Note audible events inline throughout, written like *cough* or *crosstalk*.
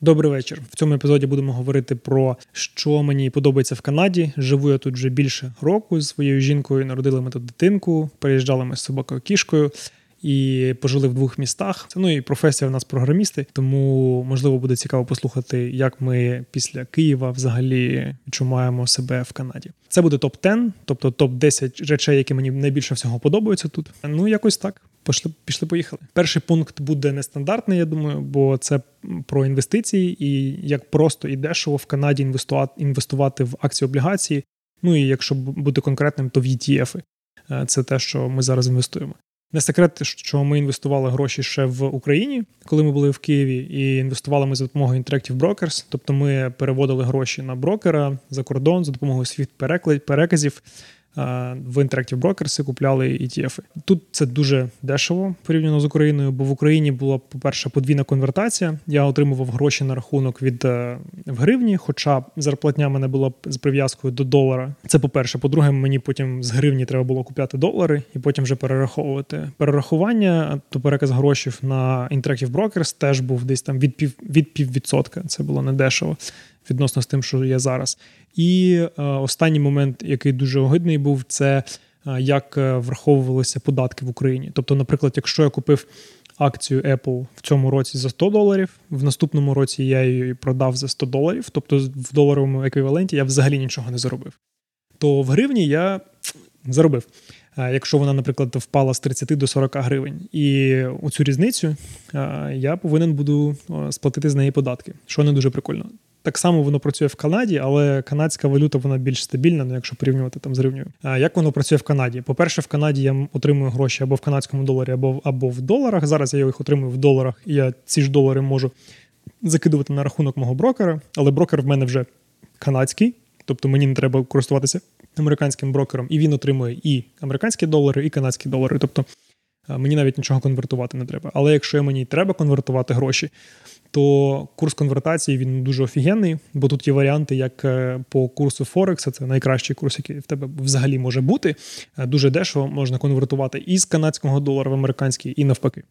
Добрий вечір. В цьому епізоді будемо говорити про що мені подобається в Канаді. Живу я тут вже більше року з своєю жінкою. Народили ми тут дитинку, переїжджали ми з собакою кішкою і пожили в двох містах. Це Ну і професія в нас програмісти, тому можливо буде цікаво послухати, як ми після Києва взагалі відчуваємо себе в Канаді. Це буде топ 10 тобто топ 10 речей, які мені найбільше всього подобаються тут. Ну якось так. Пішли, пішли, поїхали. Перший пункт буде нестандартний, я думаю, бо це про інвестиції і як просто і дешево в Канаді інвестувати інвестувати в акції облігації. Ну і якщо бути конкретним, то в ETF. Е, це те, що ми зараз інвестуємо. Не секрет, що ми інвестували гроші ще в Україні, коли ми були в Києві, і інвестували ми за допомогою Interactive Brokers. Тобто ми переводили гроші на брокера за кордон за допомогою світ переказів в Interactive Brokers купляли ETF. Тут це дуже дешево порівняно з Україною, бо в Україні була, по-перше, подвійна конвертація. Я отримував гроші на рахунок від е, в гривні, хоча зарплатня мене була з прив'язкою до долара. Це по-перше. По-друге, мені потім з гривні треба було купляти долари і потім вже перераховувати. Перерахування, то переказ грошей на Interactive Brokers теж був десь там від пів від піввідсотка. Це було недешево відносно з тим, що є зараз. І е, останній момент, який дуже огидний був, це е, як е, враховувалися податки в Україні. Тобто, наприклад, якщо я купив акцію Apple в цьому році за 100 доларів, в наступному році я її продав за 100 доларів, тобто в доларовому еквіваленті я взагалі нічого не заробив. То в гривні я заробив. Якщо вона, наприклад, впала з 30 до 40 гривень, і у цю різницю я повинен буду сплатити з неї податки, що не дуже прикольно. Так само воно працює в Канаді, але канадська валюта вона більш стабільна, ну якщо порівнювати там з гривнею. А як воно працює в Канаді? По-перше, в Канаді я отримую гроші або в канадському доларі, або або в доларах. Зараз я їх отримую в доларах, і я ці ж долари можу закидувати на рахунок мого брокера, але брокер в мене вже канадський, тобто мені не треба користуватися американським брокером, і він отримує і американські долари, і канадські долари. Тобто мені навіть нічого конвертувати не треба. Але якщо мені треба конвертувати гроші, то курс конвертації він дуже офігенний, бо тут є варіанти, як е, по курсу Форекса, це найкращий курс, який в тебе взагалі може бути. Е, дуже дешево можна конвертувати із канадського долара в американський, і навпаки.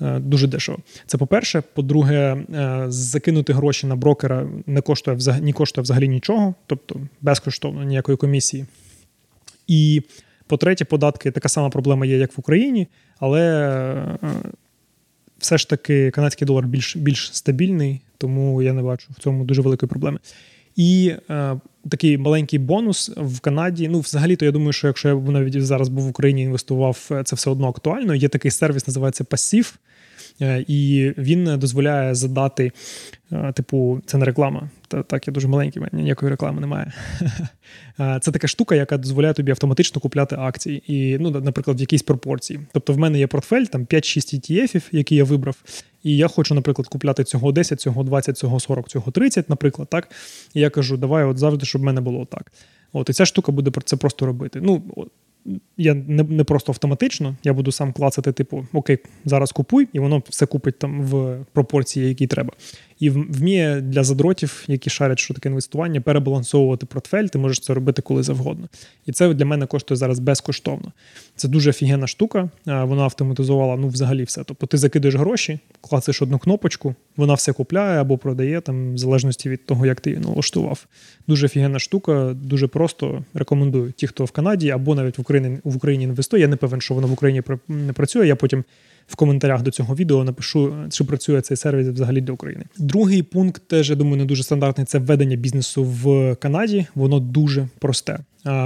Е, дуже дешево. Це по-перше. По-друге, закинути гроші на брокера не коштує взагалі, не коштує взагалі нічого, тобто безкоштовно ніякої комісії. І по-третє, податки така сама проблема є, як в Україні, але все ж таки канадський долар більш більш стабільний, тому я не бачу в цьому дуже великої проблеми. І е, такий маленький бонус в Канаді. Ну, взагалі-то я думаю, що якщо я навіть зараз був в Україні, інвестував, е, це все одно актуально. Є такий сервіс, називається Passive. Е, і він дозволяє задати, е, типу, це не реклама. Та так, я дуже маленький, ніякої реклами немає. *laughs* Е, це така штука, яка дозволяє тобі автоматично купляти акції, і, ну, наприклад, в якійсь пропорції. Тобто, в мене є портфель, там 5-6 ETF, які я вибрав. І я хочу, наприклад, купляти цього 10, цього 20, цього 40, цього 30, наприклад, так. І я кажу, давай от завжди, щоб в мене було так. От, і ця штука буде про це просто робити. Ну, я не не просто автоматично, я буду сам клацати, типу, окей, зараз купуй, і воно все купить там в пропорції, які треба і вміє для задротів, які шарять, що таке інвестування, перебалансовувати портфель. Ти можеш це робити коли завгодно. І це для мене коштує зараз безкоштовно. Це дуже офігенна штука. Вона автоматизувала ну, взагалі все. Тобто ти закидаєш гроші, клацаєш одну кнопочку, вона все купляє або продає, там, в залежності від того, як ти її налаштував. Дуже офігенна штука, дуже просто рекомендую. Ті, хто в Канаді або навіть в Україні в Україні інвестує. Я не певен, що воно в Україні не працює. Я потім в коментарях до цього відео напишу, чи працює цей сервіс взагалі для України. Другий пункт теж я думаю не дуже стандартний. Це введення бізнесу в Канаді. Воно дуже просте.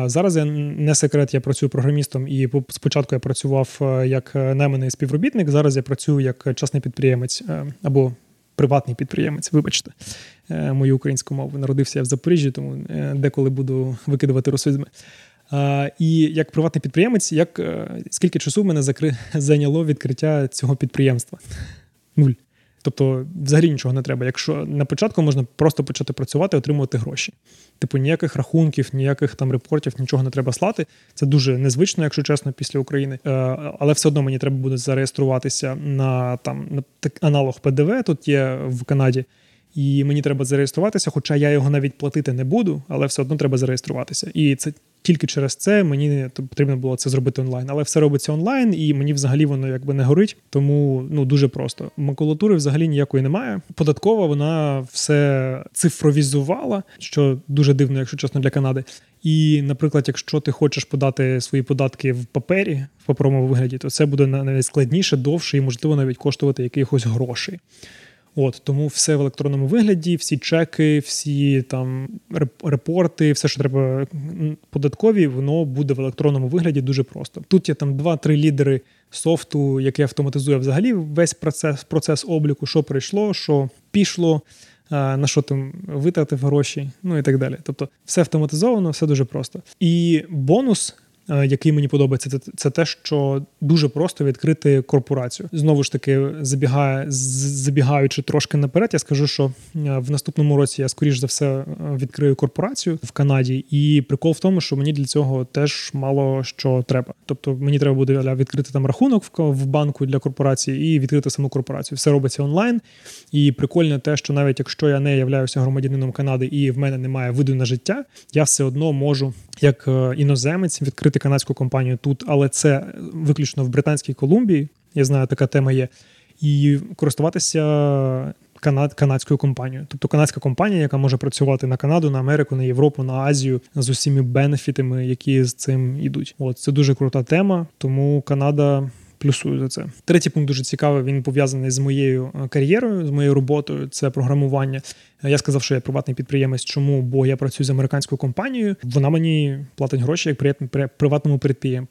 Зараз я не секрет, я працюю програмістом, і спочатку я працював е, як найманий співробітник. Зараз я працюю як частний підприємець е, або приватний підприємець. Вибачте, е, мою українську мову народився я в Запоріжжі, тому деколи буду викидувати русизми. І як приватний підприємець, як е, скільки часу мене закри... *laughs* зайняло відкриття цього підприємства? Нуль. Тобто, взагалі нічого не треба. Якщо на початку можна просто почати працювати, отримувати гроші. Типу, ніяких рахунків, ніяких там репортів, нічого не треба слати. Це дуже незвично, якщо чесно, після України. Е, але все одно мені треба буде зареєструватися на там на аналог ПДВ. Тут є в Канаді. І мені треба зареєструватися, хоча я його навіть платити не буду, але все одно треба зареєструватися. І це тільки через це мені потрібно було це зробити онлайн. Але все робиться онлайн, і мені взагалі воно якби не горить. Тому ну дуже просто. Макулатури взагалі ніякої немає. Податкова вона все цифровізувала, що дуже дивно, якщо чесно, для Канади. І, наприклад, якщо ти хочеш подати свої податки в папері в паперовому вигляді, то це буде навіть складніше, довше і можливо навіть коштувати якихось грошей. От тому все в електронному вигляді, всі чеки, всі там репорти, все, що треба податкові, воно буде в електронному вигляді дуже просто. Тут є там два-три лідери софту, який автоматизує взагалі весь процес процес обліку, що прийшло, що пішло. На що там витратив гроші, ну і так далі. Тобто все автоматизовано, все дуже просто. І бонус Е, який мені подобається, це, це те, що дуже просто відкрити корпорацію. Знову ж таки, забігає, забігаючи трошки наперед, я скажу, що е, в наступному році я скоріш за все е, відкрию корпорацію в Канаді, і прикол в тому, що мені для цього теж мало що треба. Тобто мені треба буде відкрити там рахунок в банку для корпорації і відкрити саму корпорацію. Все робиться онлайн. І прикольне те, що навіть якщо я не являюся громадянином Канади і в мене немає виду на життя, я все одно можу як іноземець відкрити відкрити канадську компанію тут, але це виключно в Британській Колумбії. Я знаю, така тема є. І користуватися канад, канадською компанією. Тобто канадська компанія, яка може працювати на Канаду, на Америку, на Європу, на Азію з усіми бенефітами, які з цим ідуть. От це дуже крута тема, тому Канада плюсую за це. Третій пункт дуже цікавий. Він пов'язаний з моєю е, кар'єрою, з моєю роботою. Це програмування. Е, я сказав, що я приватний підприємець. Чому? Бо я працюю з американською компанією. Вона мені платить гроші як приватному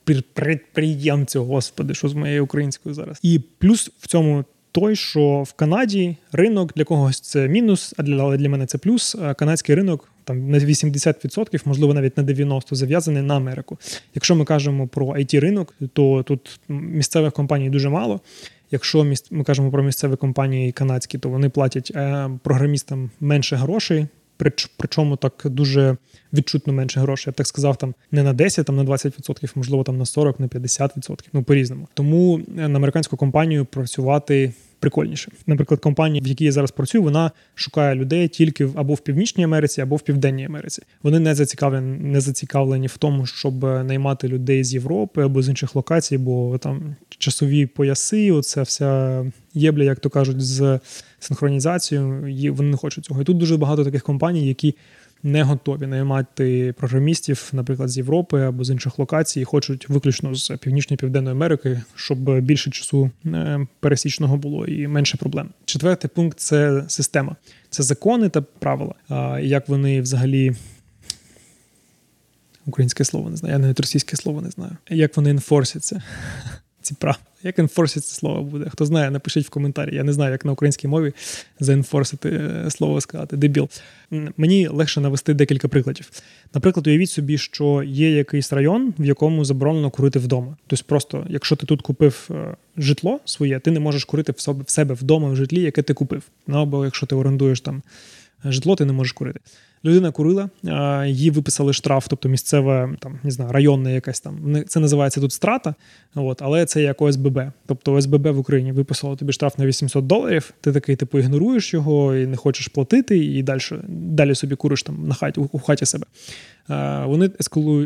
підприємцю. Господи, що з моєю українською зараз. І плюс в цьому. Той, що в Канаді ринок для когось це мінус, а для для мене це плюс. Канадський ринок там на 80%, можливо, навіть на 90% зав'язаний на Америку. Якщо ми кажемо про it ринок, то тут місцевих компаній дуже мало. Якщо ми кажемо про місцеві компанії канадські, то вони платять е, програмістам менше грошей. Причому так дуже відчутно менше грошей. Я б так сказав, там не на 10, там на 20%, можливо, там на 40, на 50%, ну по-різному. Тому е, на американську компанію працювати прикольніше. Наприклад, компанія, в якій я зараз працюю, вона шукає людей тільки або в Північній Америці, або в Південній Америці. Вони не зацікавлені, не зацікавлені в тому, щоб наймати людей з Європи або з інших локацій, бо там часові пояси, оце вся єбля, як то кажуть, з синхронізацією. Вони не хочуть цього. І тут дуже багато таких компаній, які не готові наймати програмістів, наприклад, з Європи або з інших локацій, хочуть виключно з північної південної Америки, щоб більше часу е, пересічного було і менше проблем. Четвертий пункт це система, це закони та правила. Як вони взагалі. Українське слово не знаю, я навіть російське слово не знаю. Як вони інфорсяться, *laughs* ці правила. Як енфорсить це слово буде? Хто знає, напишіть в коментарі. Я не знаю, як на українській мові заенфорсити е, слово сказати. Дебіл. Мені легше навести декілька прикладів. Наприклад, уявіть собі, що є якийсь район, в якому заборонено курити вдома. Тобто, просто, якщо ти тут купив е, житло своє, ти не можеш курити в себе вдома в житлі, яке ти купив. Ну або якщо ти орендуєш там житло, ти не можеш курити. Людина курила, їй виписали штраф, тобто місцеве там не знаю, районне якась там. Це називається тут страта, от, але це як ОСББ. Тобто ОСББ в Україні виписало тобі штраф на 800 доларів. Ти такий типу ігноруєш його і не хочеш платити, і далі далі собі куриш там на хаті у хаті себе. Вони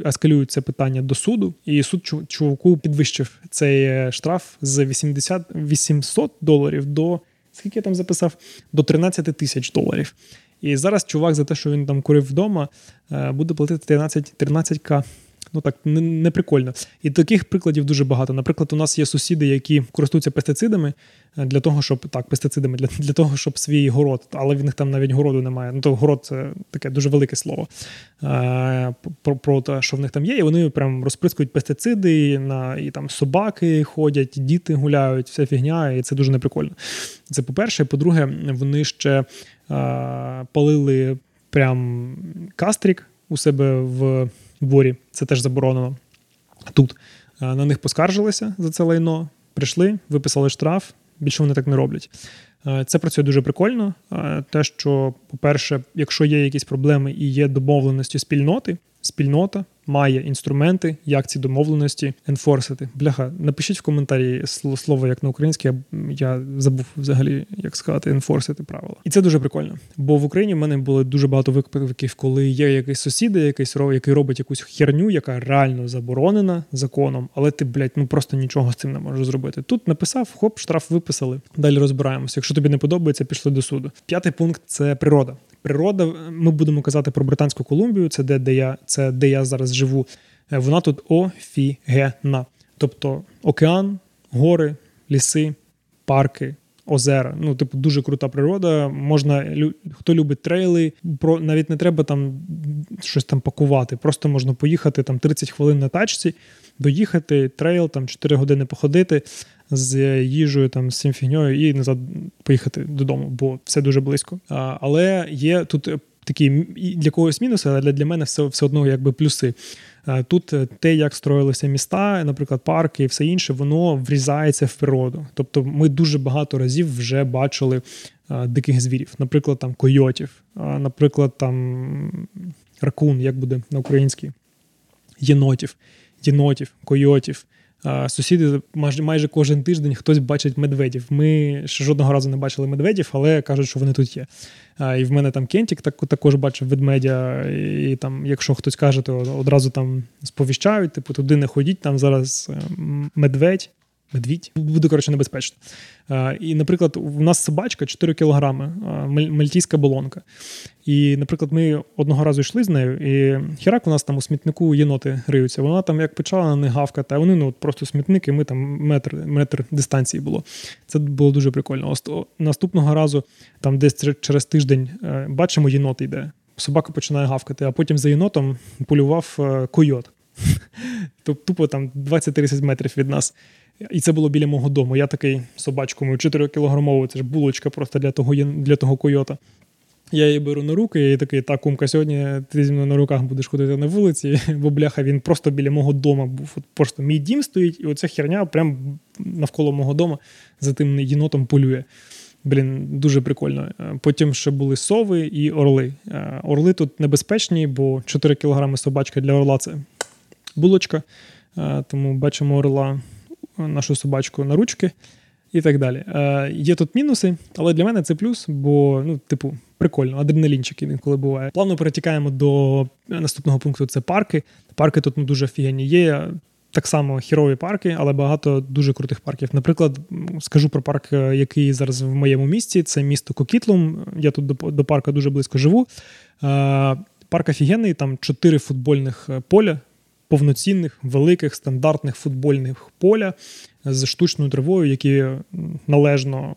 ескалюють це питання до суду, і суд чуваку підвищив цей е, штраф з 80 800 доларів до скільки я там записав? До 13 тисяч доларів. І зараз чувак за те, що він там курив вдома, е, буде платити 13 13к. Ну так не, не прикольно. І таких прикладів дуже багато. Наприклад, у нас є сусіди, які користуються пестицидами е, для того, щоб так, пестицидами для для того, щоб свій город, але в них там навіть городу немає. Ну то город це таке дуже велике слово е, про, про те, що в них там є. І вони прям розприскують пестициди, на і там собаки ходять, діти гуляють, вся фігня, і це дуже неприкольно. Це по-перше. По-друге, вони ще палили прям кастрік у себе в дворі. Це теж заборонено. Тут на них поскаржилися за це лайно, прийшли, виписали штраф. Більше вони так не роблять. Це працює дуже прикольно. Те, що, по-перше, якщо є якісь проблеми і є домовленості спільноти, спільнота має інструменти, як ці домовленості енфорсити. Бляха, напишіть в коментарі слово як на українське. Я забув взагалі, як сказати, енфорсити правила. І це дуже прикольно. Бо в Україні в мене було дуже багато випадків, коли є якийсь сусід, якийсь який робить якусь херню, яка реально заборонена законом, але ти, блядь, ну просто нічого з цим не можеш зробити. Тут написав, хоп, штраф виписали. Далі розбираємося. Якщо тобі не подобається, пішли до суду. П'ятий пункт це природа. Природа, ми будемо казати про Британську Колумбію, це де де я це де я зараз живу. Е, вона тут офігенна. Тобто океан, гори, ліси, парки, озера. Ну, типу, дуже крута природа. Можна хто любить трейли, про навіть не треба там щось там пакувати. Просто можна поїхати там 30 хвилин на тачці, доїхати, трейл, там 4 години походити з їжею, там з фігньою, і назад поїхати додому, бо все дуже близько. А, Але є тут такі для когось мінуси, але для мене все все одно якби плюси. Тут е, те, як строїлися міста, наприклад, парки і все інше, воно врізається в природу. Тобто, ми дуже багато разів вже бачили диких звірів, наприклад, там койотів, наприклад, там ракун, як буде на українській, єнотів, єнотів, койотів. Сусіди майже майже кожен тиждень хтось бачить медведів. Ми ще жодного разу не бачили медведів, але кажуть, що вони тут є. І в мене там Кентік так, також бачив ведмедя. І там, якщо хтось каже, то одразу там сповіщають, типу, туди не ходіть, там зараз е, медведь. Медвідь буде коротше небезпечно. І, наприклад, у нас собачка 4 кілограми, мальтійська болонка. І, наприклад, ми одного разу йшли з нею, і хірак у нас там у смітнику єноти риються. Вона там як почала на них гавкати, а вони ну, просто смітники, ми там метр метр дистанції було. Це було дуже прикольно. Наступного разу, там десь через тиждень, е, бачимо, єнот йде. Собака починає гавкати, а потім за єнотом полював е, койот. Тупо там 20-30 метрів від нас. І це було біля мого дому. Я такий собачку мою 4 кілограмову, це ж булочка просто для того для того койота. Я її беру на руки і такий, так, кумка, сьогодні ти зі мною на руках будеш ходити на вулиці, *laughs* бо бляха він просто біля мого дому був. От Просто мій дім стоїть, і оця херня прямо навколо мого дому за тим єнотом полює. Блін, дуже прикольно. Потім ще були сови і орли. Орли тут небезпечні, бо 4 кілограми собачка для орла це булочка. Тому бачимо орла нашу собачку на ручки і так далі. Е, Є тут мінуси, але для мене це плюс, бо, ну, типу, прикольно, адреналінчик інколи буває. Плавно перетікаємо до наступного пункту це парки. Парки тут ну, дуже офігенні. Є так само хірові парки, але багато дуже крутих парків. Наприклад, скажу про парк, е, який зараз в моєму місті. Це місто Кокітлум. Я тут до, до парку дуже близько живу. Е, Парк офігенний, там чотири футбольних е, поля повноцінних, великих стандартних футбольних поля з штучною травою, які належно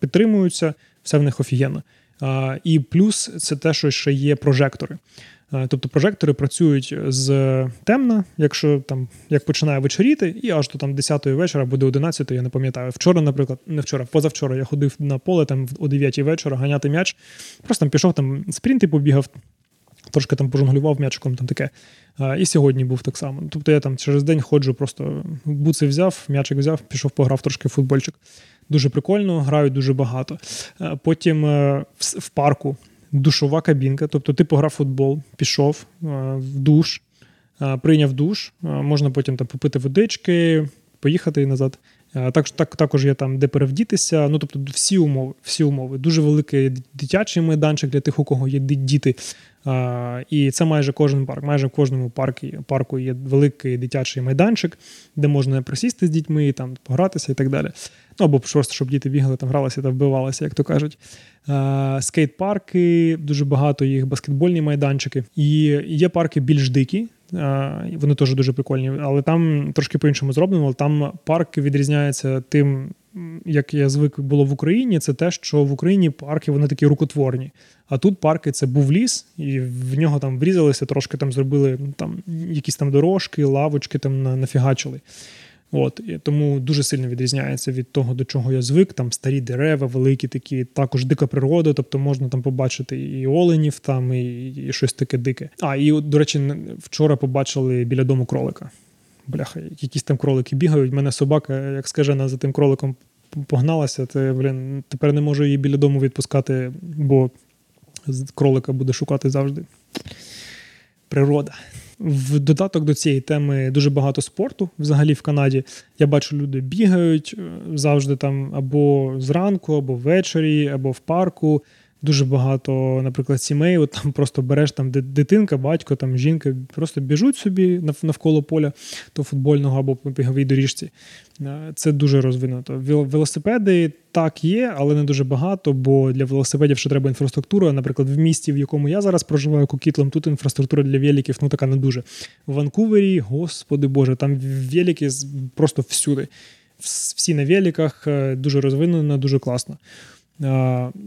підтримуються, все в них офігенно. І плюс це те, що ще є прожектори. Тобто прожектори працюють з темна, якщо там як починає вечоріти, і аж до там 10 вечора або до 11, я не пам'ятаю. Вчора, наприклад, не вчора, позавчора я ходив на поле там о 9-й вечора ганяти м'яч. Просто там пішов там спринти, побігав, трошки там пожонглював м'ячиком, там таке. І сьогодні був так само. Тобто я там через день ходжу, просто буци взяв, м'ячик взяв, пішов, пограв трошки футбольчик. Дуже прикольно, грають дуже багато. Потім е, в парку душова кабінка, тобто ти пограв футбол, пішов е, в душ, прийняв душ, можна потім там попити водички, поїхати назад. Так, так, Також є там, де перевдітися. Ну, тобто, всі умови. всі умови. Дуже великий дитячий майданчик для тих, у кого є діти. І це майже кожен парк. Майже в кожному парку, парку є великий дитячий майданчик, де можна присісти з дітьми, там погратися і так далі. Ну або просто, щоб діти бігали, там гралися та вбивалися, як то кажуть. Скейт-парки, дуже багато їх, баскетбольні майданчики. І є парки більш дикі. Вони теж дуже прикольні, але там трошки по-іншому зроблено. Там парк відрізняється тим, як я звик було в Україні, це те, що в Україні парки вони такі рукотворні. А тут парки це був ліс, і в нього там врізалися, трошки там зробили там якісь там дорожки, лавочки там нафігачили. От і тому дуже сильно відрізняється від того, до чого я звик. Там старі дерева, великі такі, також дика природа, тобто можна там побачити і оленів, там, і, і щось таке дике. А і до речі, вчора побачили біля дому кролика. Бляха, якісь там кролики бігають. Мене собака, як скажена, за тим кроликом погналася. Ти, блін, тепер не можу її біля дому відпускати, бо кролика буде шукати завжди. Природа. В додаток до цієї теми дуже багато спорту взагалі в Канаді. Я бачу, люди бігають е, завжди там або зранку, або ввечері, або в парку. Дуже багато, наприклад, сімей. От там просто береш там дитинка, батько, там жінка, просто біжуть собі навколо поля то футбольного або по біговій доріжці. Е, це дуже розвинуто. Велосипеди так є, але не дуже багато, бо для велосипедів ще треба інфраструктура. Наприклад, в місті, в якому я зараз проживаю кукітлом, тут інфраструктура для великів ну така не дуже. В Ванкувері, господи Боже, там велики просто всюди. Всі на великах, е, дуже розвинено, дуже класно.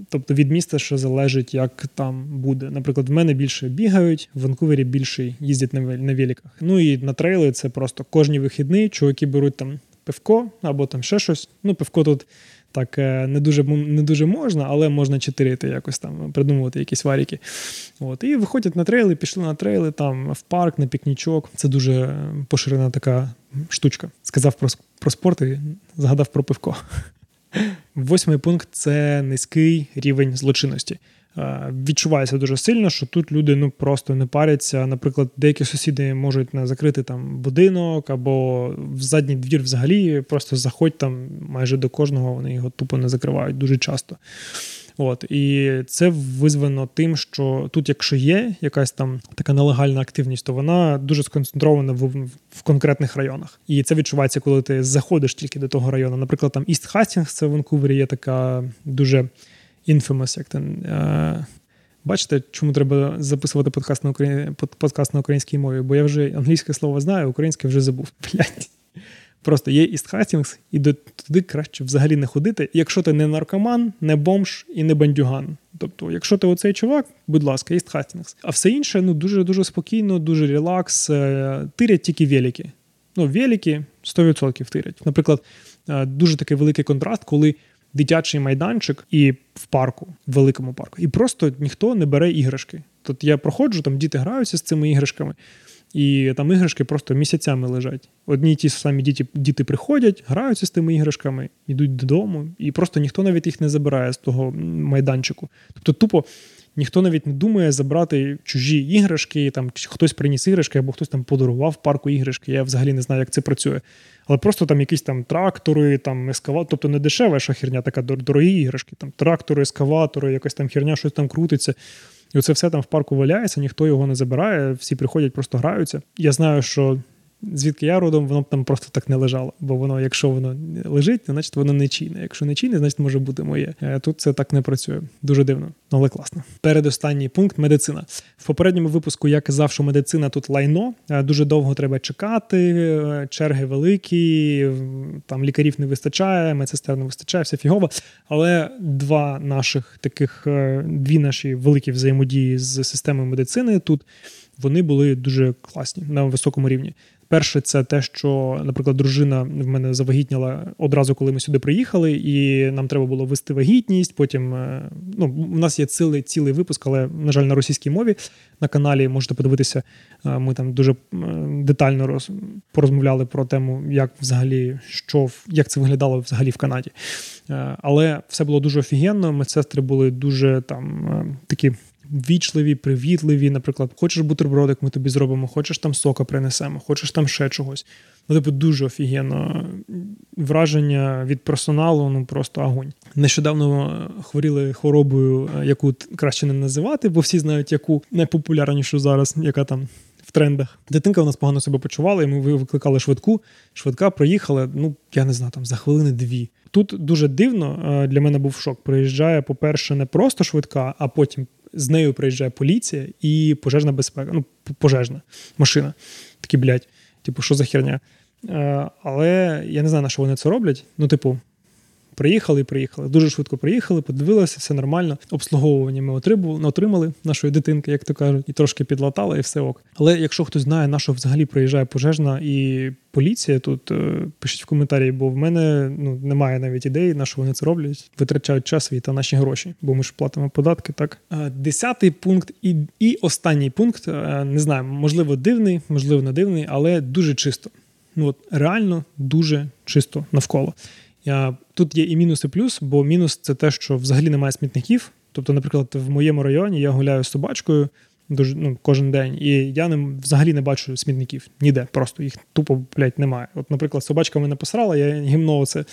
Тобто від міста ще залежить, як там буде. Наприклад, в мене більше бігають, в Ванкувері більше їздять на великах. Ну і на трейли це просто кожні вихідні, чуваки беруть там пивко або там ще щось. Ну, пивко тут так е, не дуже не дуже можна, але можна чотирити якось там, придумувати якісь варіки. От. І виходять на трейли, пішли на трейли, там в парк, на пікнічок. Це дуже поширена така штучка. Сказав про, про спорт і згадав про пивко. Восьмий пункт це низький рівень злочинності. Е, відчувається дуже сильно, що тут люди ну просто не паряться. Наприклад, деякі сусіди можуть не закрити там будинок або в задній двір взагалі просто заходь там майже до кожного, вони його тупо не закривають дуже часто. От і це визвано тим, що тут, якщо є якась там така нелегальна активність, то вона дуже сконцентрована в, в конкретних районах. І це відчувається, коли ти заходиш тільки до того району. Наприклад, там Іст Хастінгс, це в Ванкувері є така дуже інфамous, як там. Е- Бачите, чому треба записувати подкаст на Украї... подкаст на українській мові? Бо я вже англійське слово знаю, українське вже забув. *laughs* Блять. Просто є Іст Хастінгс, і туди краще взагалі не ходити, якщо ти не наркоман, не бомж і не бандюган. Тобто, якщо ти оцей чувак, будь ласка, Іст Хастінгс. А все інше ну дуже дуже спокійно, дуже relax. Е, тирять тільки велики. Ну, велики 100% тирять. Наприклад, е, дуже такий великий контраст, коли. Дитячий майданчик і в парку, в великому парку, і просто ніхто не бере іграшки. Тут я проходжу, там діти граються з цими іграшками. І там іграшки просто місяцями лежать. Одні ті самі діти діти приходять, граються з тими іграшками, йдуть додому, і просто ніхто навіть їх не забирає з того майданчику. Тобто, тупо ніхто навіть не думає забрати чужі іграшки, там хтось приніс іграшки, або хтось там подарував парку іграшки. Я взагалі не знаю, як це працює. Але просто там якісь там трактори, там ескаватори, тобто не дешева херня, така дорогі іграшки, там трактори, ескаватори, якась там херня, щось там крутиться. І оце все там в парку валяється, ніхто його не забирає, всі приходять, просто граються. Я знаю, що звідки я родом, воно б там просто так не лежало. Бо воно, якщо воно лежить, значить воно не чийне. Якщо не чийне, значить може бути моє. Е, тут це так не працює. Дуже дивно, але класно. Передостанній пункт медицина. В попередньому випуску я казав, що медицина тут лайно. Е, дуже довго треба чекати, е, черги великі, там лікарів не вистачає, медсестер не вистачає, все фігово. Але два наших таких дві наші великі взаємодії з системою медицини тут. Вони були дуже класні на високому рівні. Перше, це те, що, наприклад, дружина в мене завагітніла одразу, коли ми сюди приїхали, і нам треба було вести вагітність. Потім е, ну, у нас є цілий цілий випуск, але на жаль, на російській мові на каналі можете подивитися. Е, ми там дуже детально роз, порозмовляли про тему, як взагалі що як це виглядало взагалі в Канаді. Е, але все було дуже офігенно. Медсестри були дуже там такі вічливі, привітливі. Наприклад, хочеш бутербродик, ми тобі зробимо, хочеш там сока принесемо, хочеш там ще чогось. Ну, типу, дуже офігенно. Враження від персоналу, ну просто огонь. Нещодавно хворіли хворобою, яку краще не називати, бо всі знають, яку найпопулярнішу зараз, яка там. В трендах дитинка у нас погано себе почувала, і ми викликали швидку. Швидка проїхала, ну я не знаю, там за хвилини дві. Тут дуже дивно для мене був шок. Приїжджає, по-перше, не просто швидка, а потім з нею приїжджає поліція і пожежна безпека. Ну, пожежна машина. Такі, блядь, типу, що за херня? Е, але я не знаю, на що вони це роблять. Ну, типу, Приїхали приїхали. Дуже швидко приїхали, подивилися, все нормально. Обслуговування ми отримали нашої дитинки, як то кажуть, і трошки підлатали, і все ок. Але якщо хтось знає, на що взагалі приїжджає пожежна і поліція, тут е, пишіть в коментарі, бо в мене ну немає навіть ідеї, на що вони це роблять. Витрачають час свій та наші гроші, бо ми ж платимо податки. Так е, десятий пункт і і останній пункт е, не знаю, можливо, дивний, можливо, не дивний, але дуже чисто. Ну от реально дуже чисто навколо. Тут є і мінус, і плюс, бо мінус це те, що взагалі немає смітників. Тобто, наприклад, в моєму районі я гуляю з собачкою, дуже ну, кожен день. І я не взагалі не бачу смітників ніде. Просто їх тупо блядь, немає. От, наприклад, собачка мене посрала, я гімно це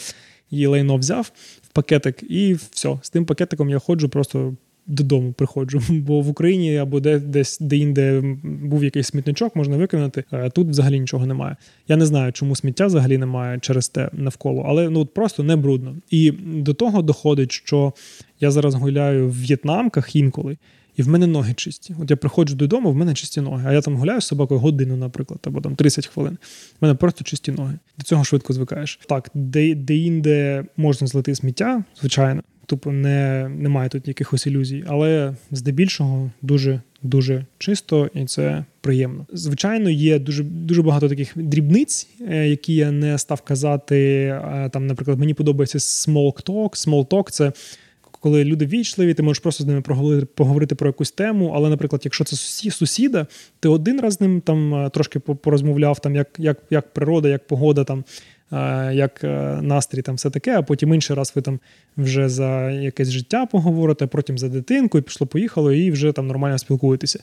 її лайно взяв в пакетик, і все. З тим пакетиком я ходжу просто. Додому приходжу, *laughs* бо в Україні або де десь де-інде був якийсь смітничок, можна викинути. А тут взагалі нічого немає. Я не знаю, чому сміття взагалі немає через те навколо, але ну просто не брудно. І до того доходить, що я зараз гуляю в в'єтнамках інколи, і в мене ноги чисті. От я приходжу додому, в мене чисті ноги. А я там гуляю з собакою годину, наприклад, або там 30 хвилин. В мене просто чисті ноги. До цього швидко звикаєш. Так, де де інде можна злити сміття, звичайно. Тупо не, немає тут якихось ілюзій, але здебільшого дуже дуже чисто і це приємно. Звичайно, є дуже дуже багато таких дрібниць, е, які я не став казати. Там, наприклад, мені подобається small talk. Small talk – це коли люди вічливі, ти можеш просто з ними поговорити, поговорити про якусь тему. Але, наприклад, якщо це сусіда, ти один раз з ним там е, трошки порозмовляв, там як як, як природа, як погода, там Е, як е, настрій, там все таке, а потім інший раз ви там вже за якесь життя поговорите, потім за дитинку, і пішло-поїхало, і вже там нормально спілкуєтеся.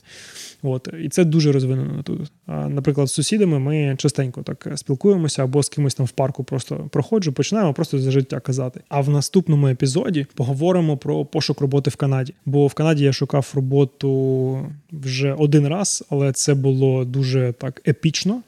От. І це дуже розвинено тут. Наприклад, з сусідами ми частенько так спілкуємося або з кимось там в парку просто проходжу, починаємо просто за життя казати. А в наступному епізоді поговоримо про пошук роботи в Канаді. Бо в Канаді я шукав роботу вже один раз, але це було дуже так епічно.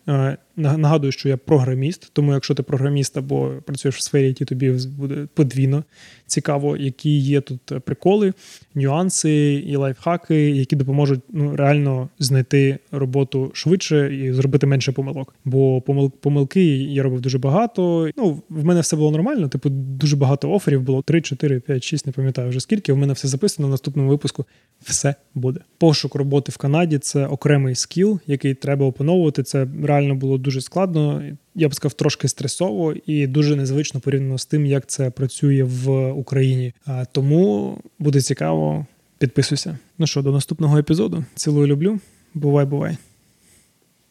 Е, Нагадую, що я програміст, тому якщо ти програміст або працюєш в сфері, які тобі буде подвійно цікаво, які є тут приколи, нюанси і лайфхаки, які допоможуть ну, реально знайти роботу швидше і зробити менше помилок. Бо помилки я робив дуже багато. Ну, в мене все було нормально. Типу, дуже багато оферів було 3, 4, 5, 6, не пам'ятаю вже скільки. В мене все записано в наступному випуску. Все буде. Пошук роботи в Канаді це окремий скіл, який треба опановувати. Це реально було дуже складно. Я б сказав, трошки стресово і дуже незвично порівняно з тим, як це працює в Україні. Тому буде цікаво. Підписуйся. Ну що, до наступного епізоду. Цілую люблю. Бувай, бувай.